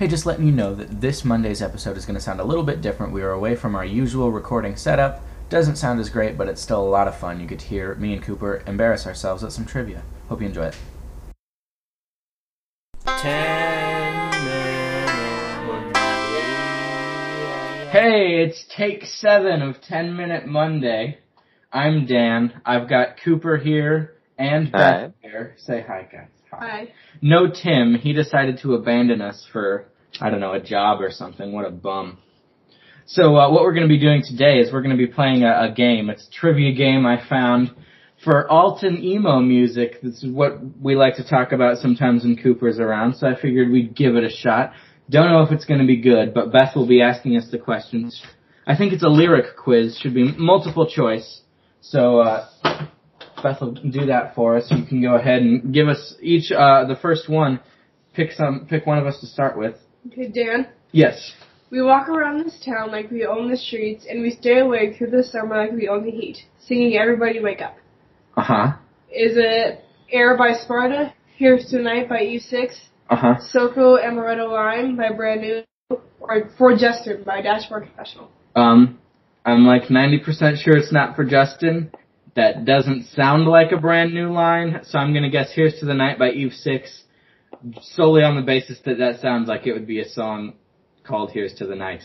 Hey, just letting you know that this Monday's episode is going to sound a little bit different. We are away from our usual recording setup. Doesn't sound as great, but it's still a lot of fun. You get to hear me and Cooper embarrass ourselves at some trivia. Hope you enjoy it. Hey, it's take seven of 10 Minute Monday. I'm Dan. I've got Cooper here and Beth Hi. here. Say hi, guys. Hi. No Tim. He decided to abandon us for, I don't know, a job or something. What a bum. So uh, what we're going to be doing today is we're going to be playing a, a game. It's a trivia game I found for alt and emo music. This is what we like to talk about sometimes when Cooper's around, so I figured we'd give it a shot. Don't know if it's going to be good, but Beth will be asking us the questions. I think it's a lyric quiz. Should be multiple choice. So uh, Beth will do that for us. You can go ahead and give us each uh, the first one. Pick some. Pick one of us to start with. Okay, Dan. Yes. We walk around this town like we own the streets, and we stay awake through the summer like we own the heat, singing "Everybody Wake Up." Uh huh. Is it "Air" by Sparta, "Here's Tonight" by Eve Six, Uh huh. "Soco Amaretto Lime" by Brand New, or "For Justin" by Dashboard Confessional? Um, I'm like 90% sure it's not for Justin. That doesn't sound like a brand new line, so I'm gonna guess "Here's to the Night" by Eve Six, solely on the basis that that sounds like it would be a song called "Here's to the Night."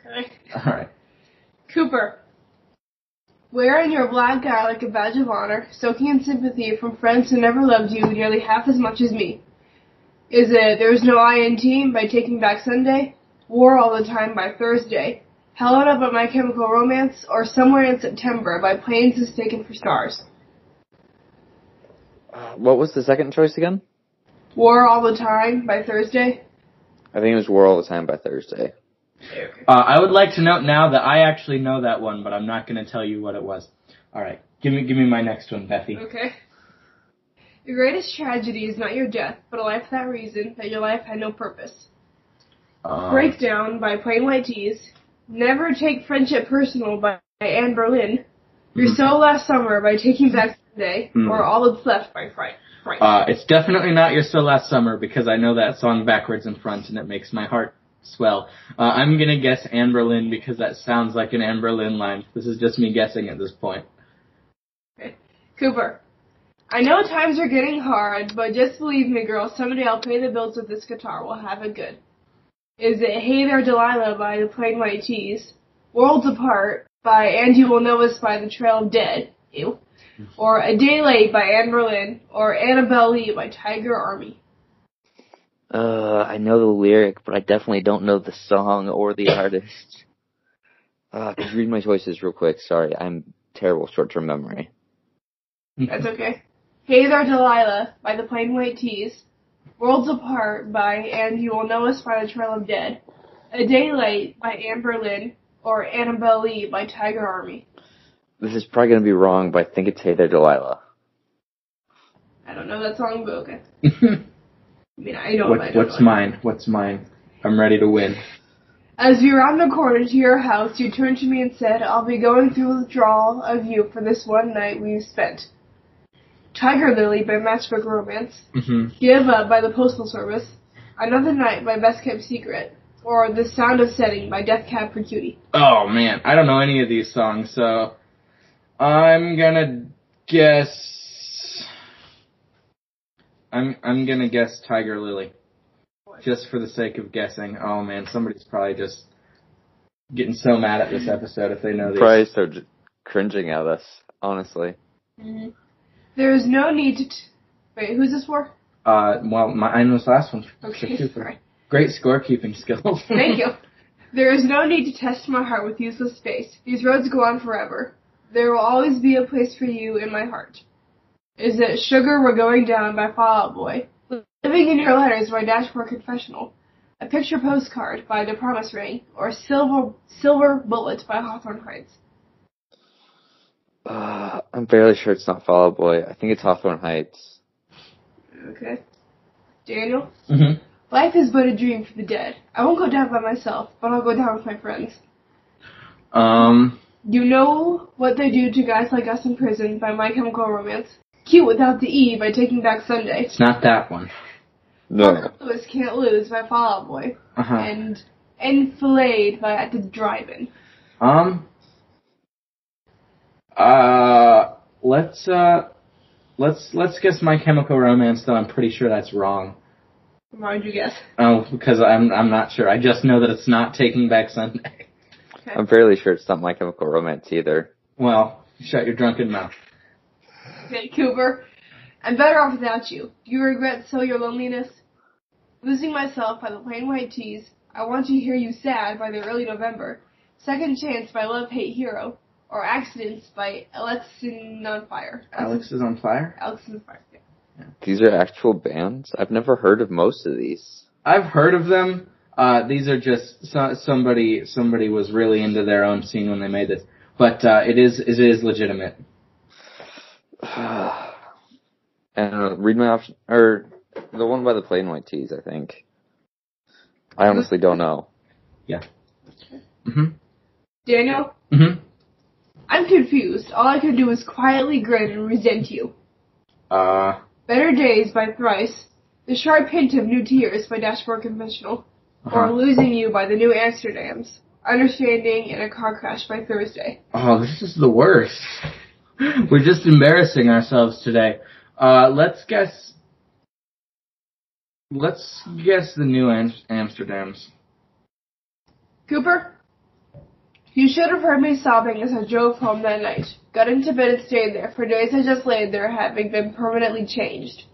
Okay. All right. Cooper. Wearing your black eye like a badge of honor, soaking in sympathy from friends who never loved you nearly half as much as me. Is it There's No I in Team by Taking Back Sunday, War All the Time by Thursday, Helena by My Chemical Romance, or Somewhere in September by Planes Mistaken for Stars? Uh, what was the second choice again? War All the Time by Thursday? I think it was War All the Time by Thursday. Uh, I would like to note now that I actually know that one, but I'm not gonna tell you what it was. All right. Give me, give me my next one, Bethy. Okay. The greatest tragedy is not your death, but a life for that reason, that your life had no purpose. Um, Breakdown by Plain White T's. Never Take Friendship Personal by Anberlin. Your Mhm. Soul Last Summer by Taking Back Sunday. Mhm. Or All That's Left by Fright. Fright. Uh, it's definitely not Your So Last Summer because I know that song backwards and front and it makes my heart swell. Uh, I'm gonna guess Anberlin because that sounds like an Anberlin line. This is just me guessing at this point. Cooper. I know times are getting hard, but just believe me, girl, someday I'll pay the bills with this guitar. We'll have it good. Is it Hey There Delilah by the Plain White T's? Worlds Apart by And You Will Know Us by the Trail of Dead? Ew. Or A Day Late by Anberlin? Or Annabelle Lee by Tiger Army? Uh, I know the lyric, but I definitely don't know the song or the artist. Uh, could you read my choices real quick? Sorry, I'm terrible short-term memory. That's okay. Hey There Delilah by the Plain White T's. Worlds Apart by And You Will Know Us by the Trail of Dead. A Day Late by Anberlin. Or Annabelle Lee by Tiger Army. This is probably gonna be wrong, but I think it's Hey There Delilah. I don't know that song, but okay. I mean, I don't. what, I don't what's know. mine? What's mine? I'm ready to win. As we round the corner to your house, you turned to me and said, I'll be going through withdrawal of you for this one night we've spent. Tiger Lily by Matchbook Romance. hmm Give Up by the Postal Service. Another Night by Best Kept Secret. Or The Sound of Settling by Death Cab for Cutie. Oh man, I don't know any of these songs, so I'm gonna guess. I'm I'm gonna guess Tiger Lily, just for the sake of guessing. Oh man, somebody's probably just getting so mad at this episode if they know these. Probably so j- cringing at us, honestly. There is no need to. T- Wait, who's this for? Uh, well, my I know this last one. Okay, sorry. Great scorekeeping skills. Thank you. There is no need to test my heart with useless space. These roads go on forever. There will always be a place for you in my heart. Is it Sugar We're Going Down by Fall Out Boy? Living in Your Letters by Dashboard Confessional? A Picture Postcard by The Promise Ring? Or Silver Silver Bullet by Hawthorne Heights? Uh, I'm fairly sure it's not Fall Out Boy. I think it's Hawthorne Heights. Okay. Daniel? hmm Life is but a dream for the dead. I won't go down by myself, but I'll go down with my friends. Um. You know what they do to guys like us in prison by My Chemical Romance. Cute without the E by Taking Back Sunday. It's not that one. No. Parker Lewis Can't Lose by Fall Out Boy. Uh-huh. And Enfilade by At the Drive-In. Um. Uh, let's uh, let's let's guess My Chemical Romance. Though I'm pretty sure that's wrong. Why would you guess? Oh, because I'm I'm not sure. I just know that it's not Taking Back Sunday. Okay. I'm fairly sure it's not My Chemical Romance either. Well, shut your drunken mouth. Okay, Cooper. I'm better off without you. Do you regret so your loneliness? Losing myself by the Plain White T's. I want to hear you sad by the early November. Second chance by Love Hate Hero. Or Accidents by Alexisonfire. Alex is on fire. Alex is on Fire. Yeah. These are actual bands? I've never heard of most of these. I've heard of them. Uh, these are just so, somebody somebody was really into their own scene when they made this, but uh, it is it is legitimate. and uh, read my option, or the one by the Plain White T's, I think. I honestly don't know. Yeah. Mhm. Daniel, Mhm. I'm confused. All I can do is quietly grin and resent you. Uh. Better Days by Thrice. The Sharp Hint of New Tears by Dashboard Conventional. Or uh-huh. Losing You by the New Amsterdams. Understanding in a Car Crash by Thursday. Oh, this is the worst. We're just embarrassing ourselves today. Uh, let's guess. Let's guess the new Am- Amsterdams. Cooper? You should have heard me sobbing as I drove home that night. Got into bed and stayed there. For days I just laid there, having been permanently changed.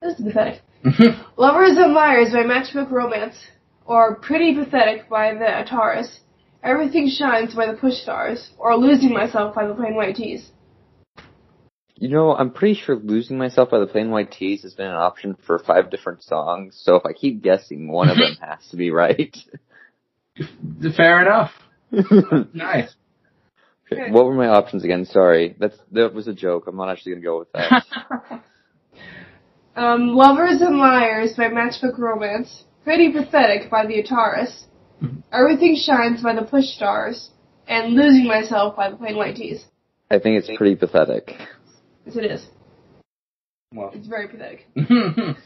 This is pathetic. Lovers and Liars by Matchbook Romance. Or Pretty Pathetic by the Ataris. Everything Shines by the Push Stars. Or Losing Myself by the Plain White T's. You know, I'm pretty sure Losing Myself by the Plain White T's has been an option for five different songs, so if I keep guessing, one of them has to be right. Fair enough. Nice. Okay. What were my options again? Sorry. That's, that was a joke. I'm not actually gonna go with that. Um, Lovers and Liars by Matchbook Romance. Pretty Pathetic by the Ataris. Mhm. Everything Shines by the Push Stars. And Losing Myself by the Plain White T's. I think it's pretty pathetic. Yes, it is. well. It's very pathetic.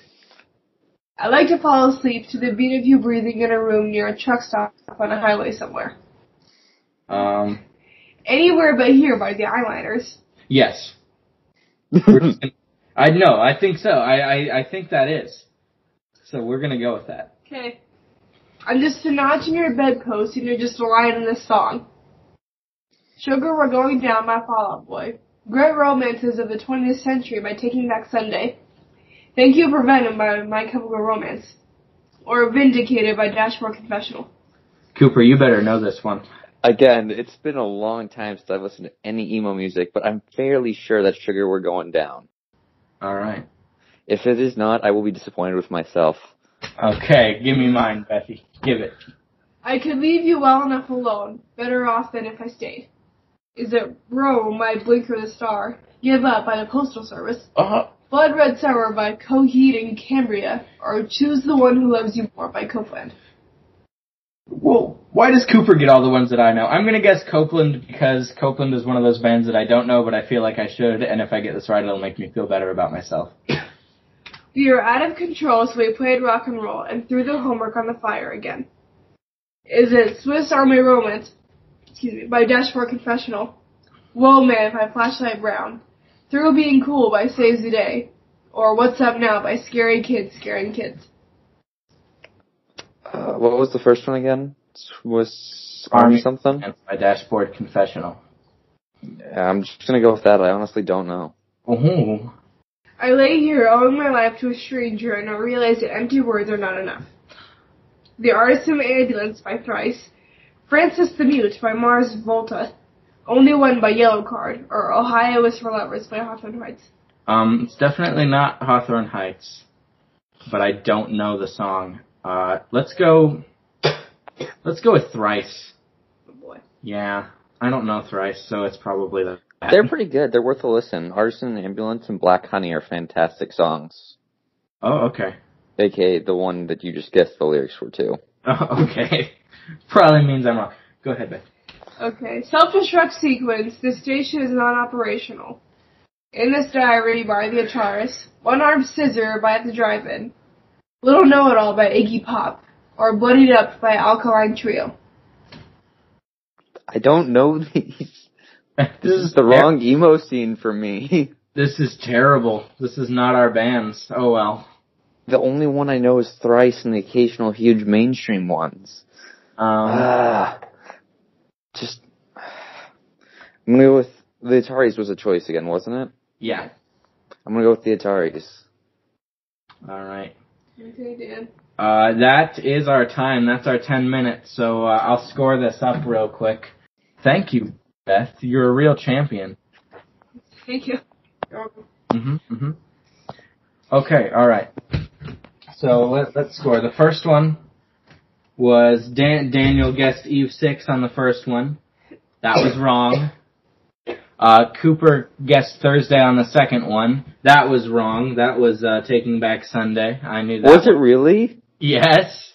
I like to fall asleep to the beat of you breathing in a room near a truck stop on a highway somewhere. Um. Anywhere but here by the Eyeliners. Yes. Gonna- I know. I think so. I, I I think that is. So we're gonna go with that. Okay. I'm just a notch in your bedpost and you're just a line in this song. Sugar We're Going Down by Fall Out Boy. Great Romances of the 20th Century by Taking Back Sunday. Thank You for Venom by My Chemical Romance. Or Vindicated by Dashboard Confessional. Cooper, you better know this one. Again, it's been a long time since I've listened to any emo music, but I'm fairly sure that Sugar We're Going Down. All right. If it is not, I will be disappointed with myself. Okay, give me mine, Betty. Give it. I could leave you well enough alone, better off than if I stayed. Is it Rome by Blinker the Star, Give Up by the Postal Service, uh-huh. Blood Red Summer by Coheed and Cambria, or Choose the One Who Loves You More by Copeland? Well, why does Cooper get all the ones that I know? I'm gonna guess Copeland because Copeland is one of those bands that I don't know, but I feel like I should, and if I get this right, it'll make me feel better about myself. We were out of control, so we played rock and roll and threw the homework on the fire again. Is it Swiss Army Romance, excuse me, by Dashboard Confessional, Whoa Man by Flashlight Brown, Through Being Cool by Saves the Day, or What's Up Now by Scary Kids Scaring Kids? Uh, what was the first one again? Was Army something? That's my dashboard confessional. Yeah, I'm just gonna go with that. I honestly don't know. Oh, I lay here owing my life to a stranger and I realize that empty words are not enough. The Artisan Ambulance by Thrice, Francis the Mute by Mars Volta, Only One by Yellowcard, or Ohio is for Lovers by Hawthorne Heights. um, it's definitely not Hawthorne Heights, but I don't know the song. Uh, let's go. Let's go with Thrice. Oh boy. Yeah, I don't know Thrice, so it's probably that. They're pretty good. They're worth a listen. Artisan Ambulance and Black Honey are fantastic songs. Oh, okay. AKA the one that you just guessed the lyrics were to. Oh, okay. Probably means I'm wrong. Go ahead, Beth. Okay, self-destruct sequence, the station is not operational. In this diary by the Ataris, One-Armed Scissor by the Drive-In, Little Know It All by Iggy Pop, or Bloodied Up by Alkaline Trio? I don't know these. This is the wrong emo scene for me. This is terrible. This is not our bands. Oh well. The only one I know is Thrice and the occasional huge mainstream ones. Um, Ah, just. I'm gonna go with the Ataris was a choice again, wasn't it? yeah. I'm gonna go with the Ataris. All right. Okay, Dan. Uh, that is our time. That's our 10 minutes. So uh, I'll score this up real quick. Thank you, Beth. You're a real champion. Thank you. You're welcome. Mm-hmm. Mm-hmm. Okay. All right. So let, let's score. The first one was Dan- Daniel guessed Eve six on the first one. That was wrong. Uh, Cooper guessed Thursday on the second one. That was wrong. That was uh, Taking Back Sunday. I knew that. Was it really? Yes.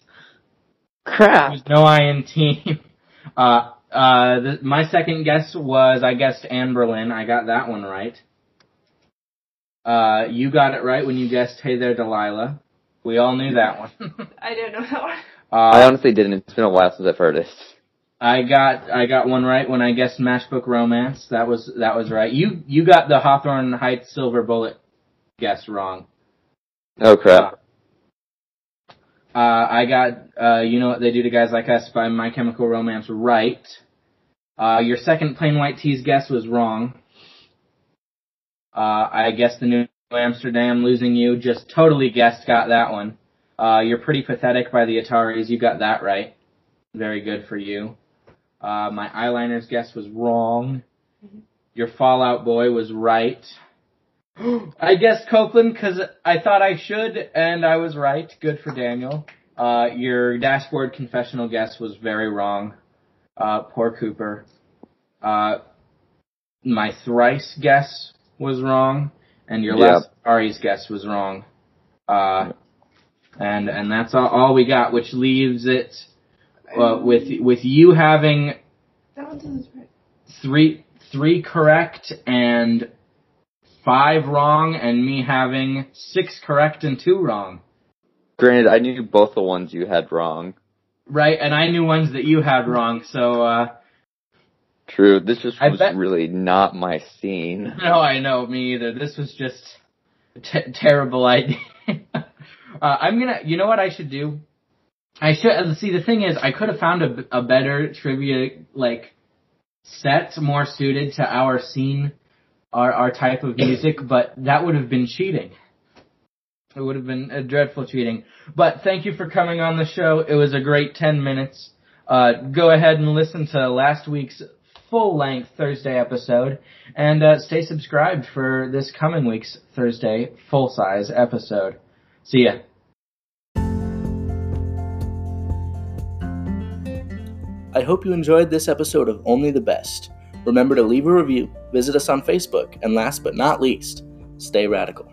Crap. There's no I in team. Uh, uh, the, my second guess was I guessed Anberlin. I got that one right. Uh, you got it right when you guessed Hey There Delilah. We all knew that one. I don't know that one. I uh, honestly didn't. It's been a while since I've heard it. I got I got one right when I guessed Matchbook Romance. That was that was right. You you got the Hawthorne Heights Silver Bullet guess wrong. Oh crap. Uh, I got uh, you know what they do to guys like us by My Chemical Romance right. Uh, your second Plain White T's guess was wrong. Uh, I guess the New Amsterdam losing you. Just totally guessed, got that one. Uh, you're pretty pathetic by the Ataris. You got that right. Very good for you. Uh, my eyeliners guess was wrong. Your Fall Out Boy was right. I guessed Copeland because I thought I should, and I was right. Good for Daniel. Uh, your dashboard confessional guess was very wrong. Uh, poor Cooper. Uh, my thrice guess was wrong, and your Yeah. last Ari's guess was wrong. Uh, and and that's all, all we got, which leaves it uh, with with you having That one sounds right. three three correct and five wrong, and me having six correct and two wrong. Granted, I knew both the ones you had wrong. Right, and I knew ones that you had wrong, so uh True. This just I was bet- really not my scene. no, I know me either. This was just a t- terrible idea. uh, I'm gonna, you know what I should do? I should uh, see. The thing is, I could have found a, a better trivia like set more suited to our scene, our our type of music, but that would have been cheating. It would have been a dreadful cheating. But thank you for coming on the show. It was a great 10 minutes. Uh, go ahead and listen to last week's full length Thursday episode and uh, stay subscribed for this coming week's Thursday full size episode. See ya. I hope you enjoyed this episode of Only the Best. Remember to leave a review, visit us on Facebook, and last but not least, stay radical.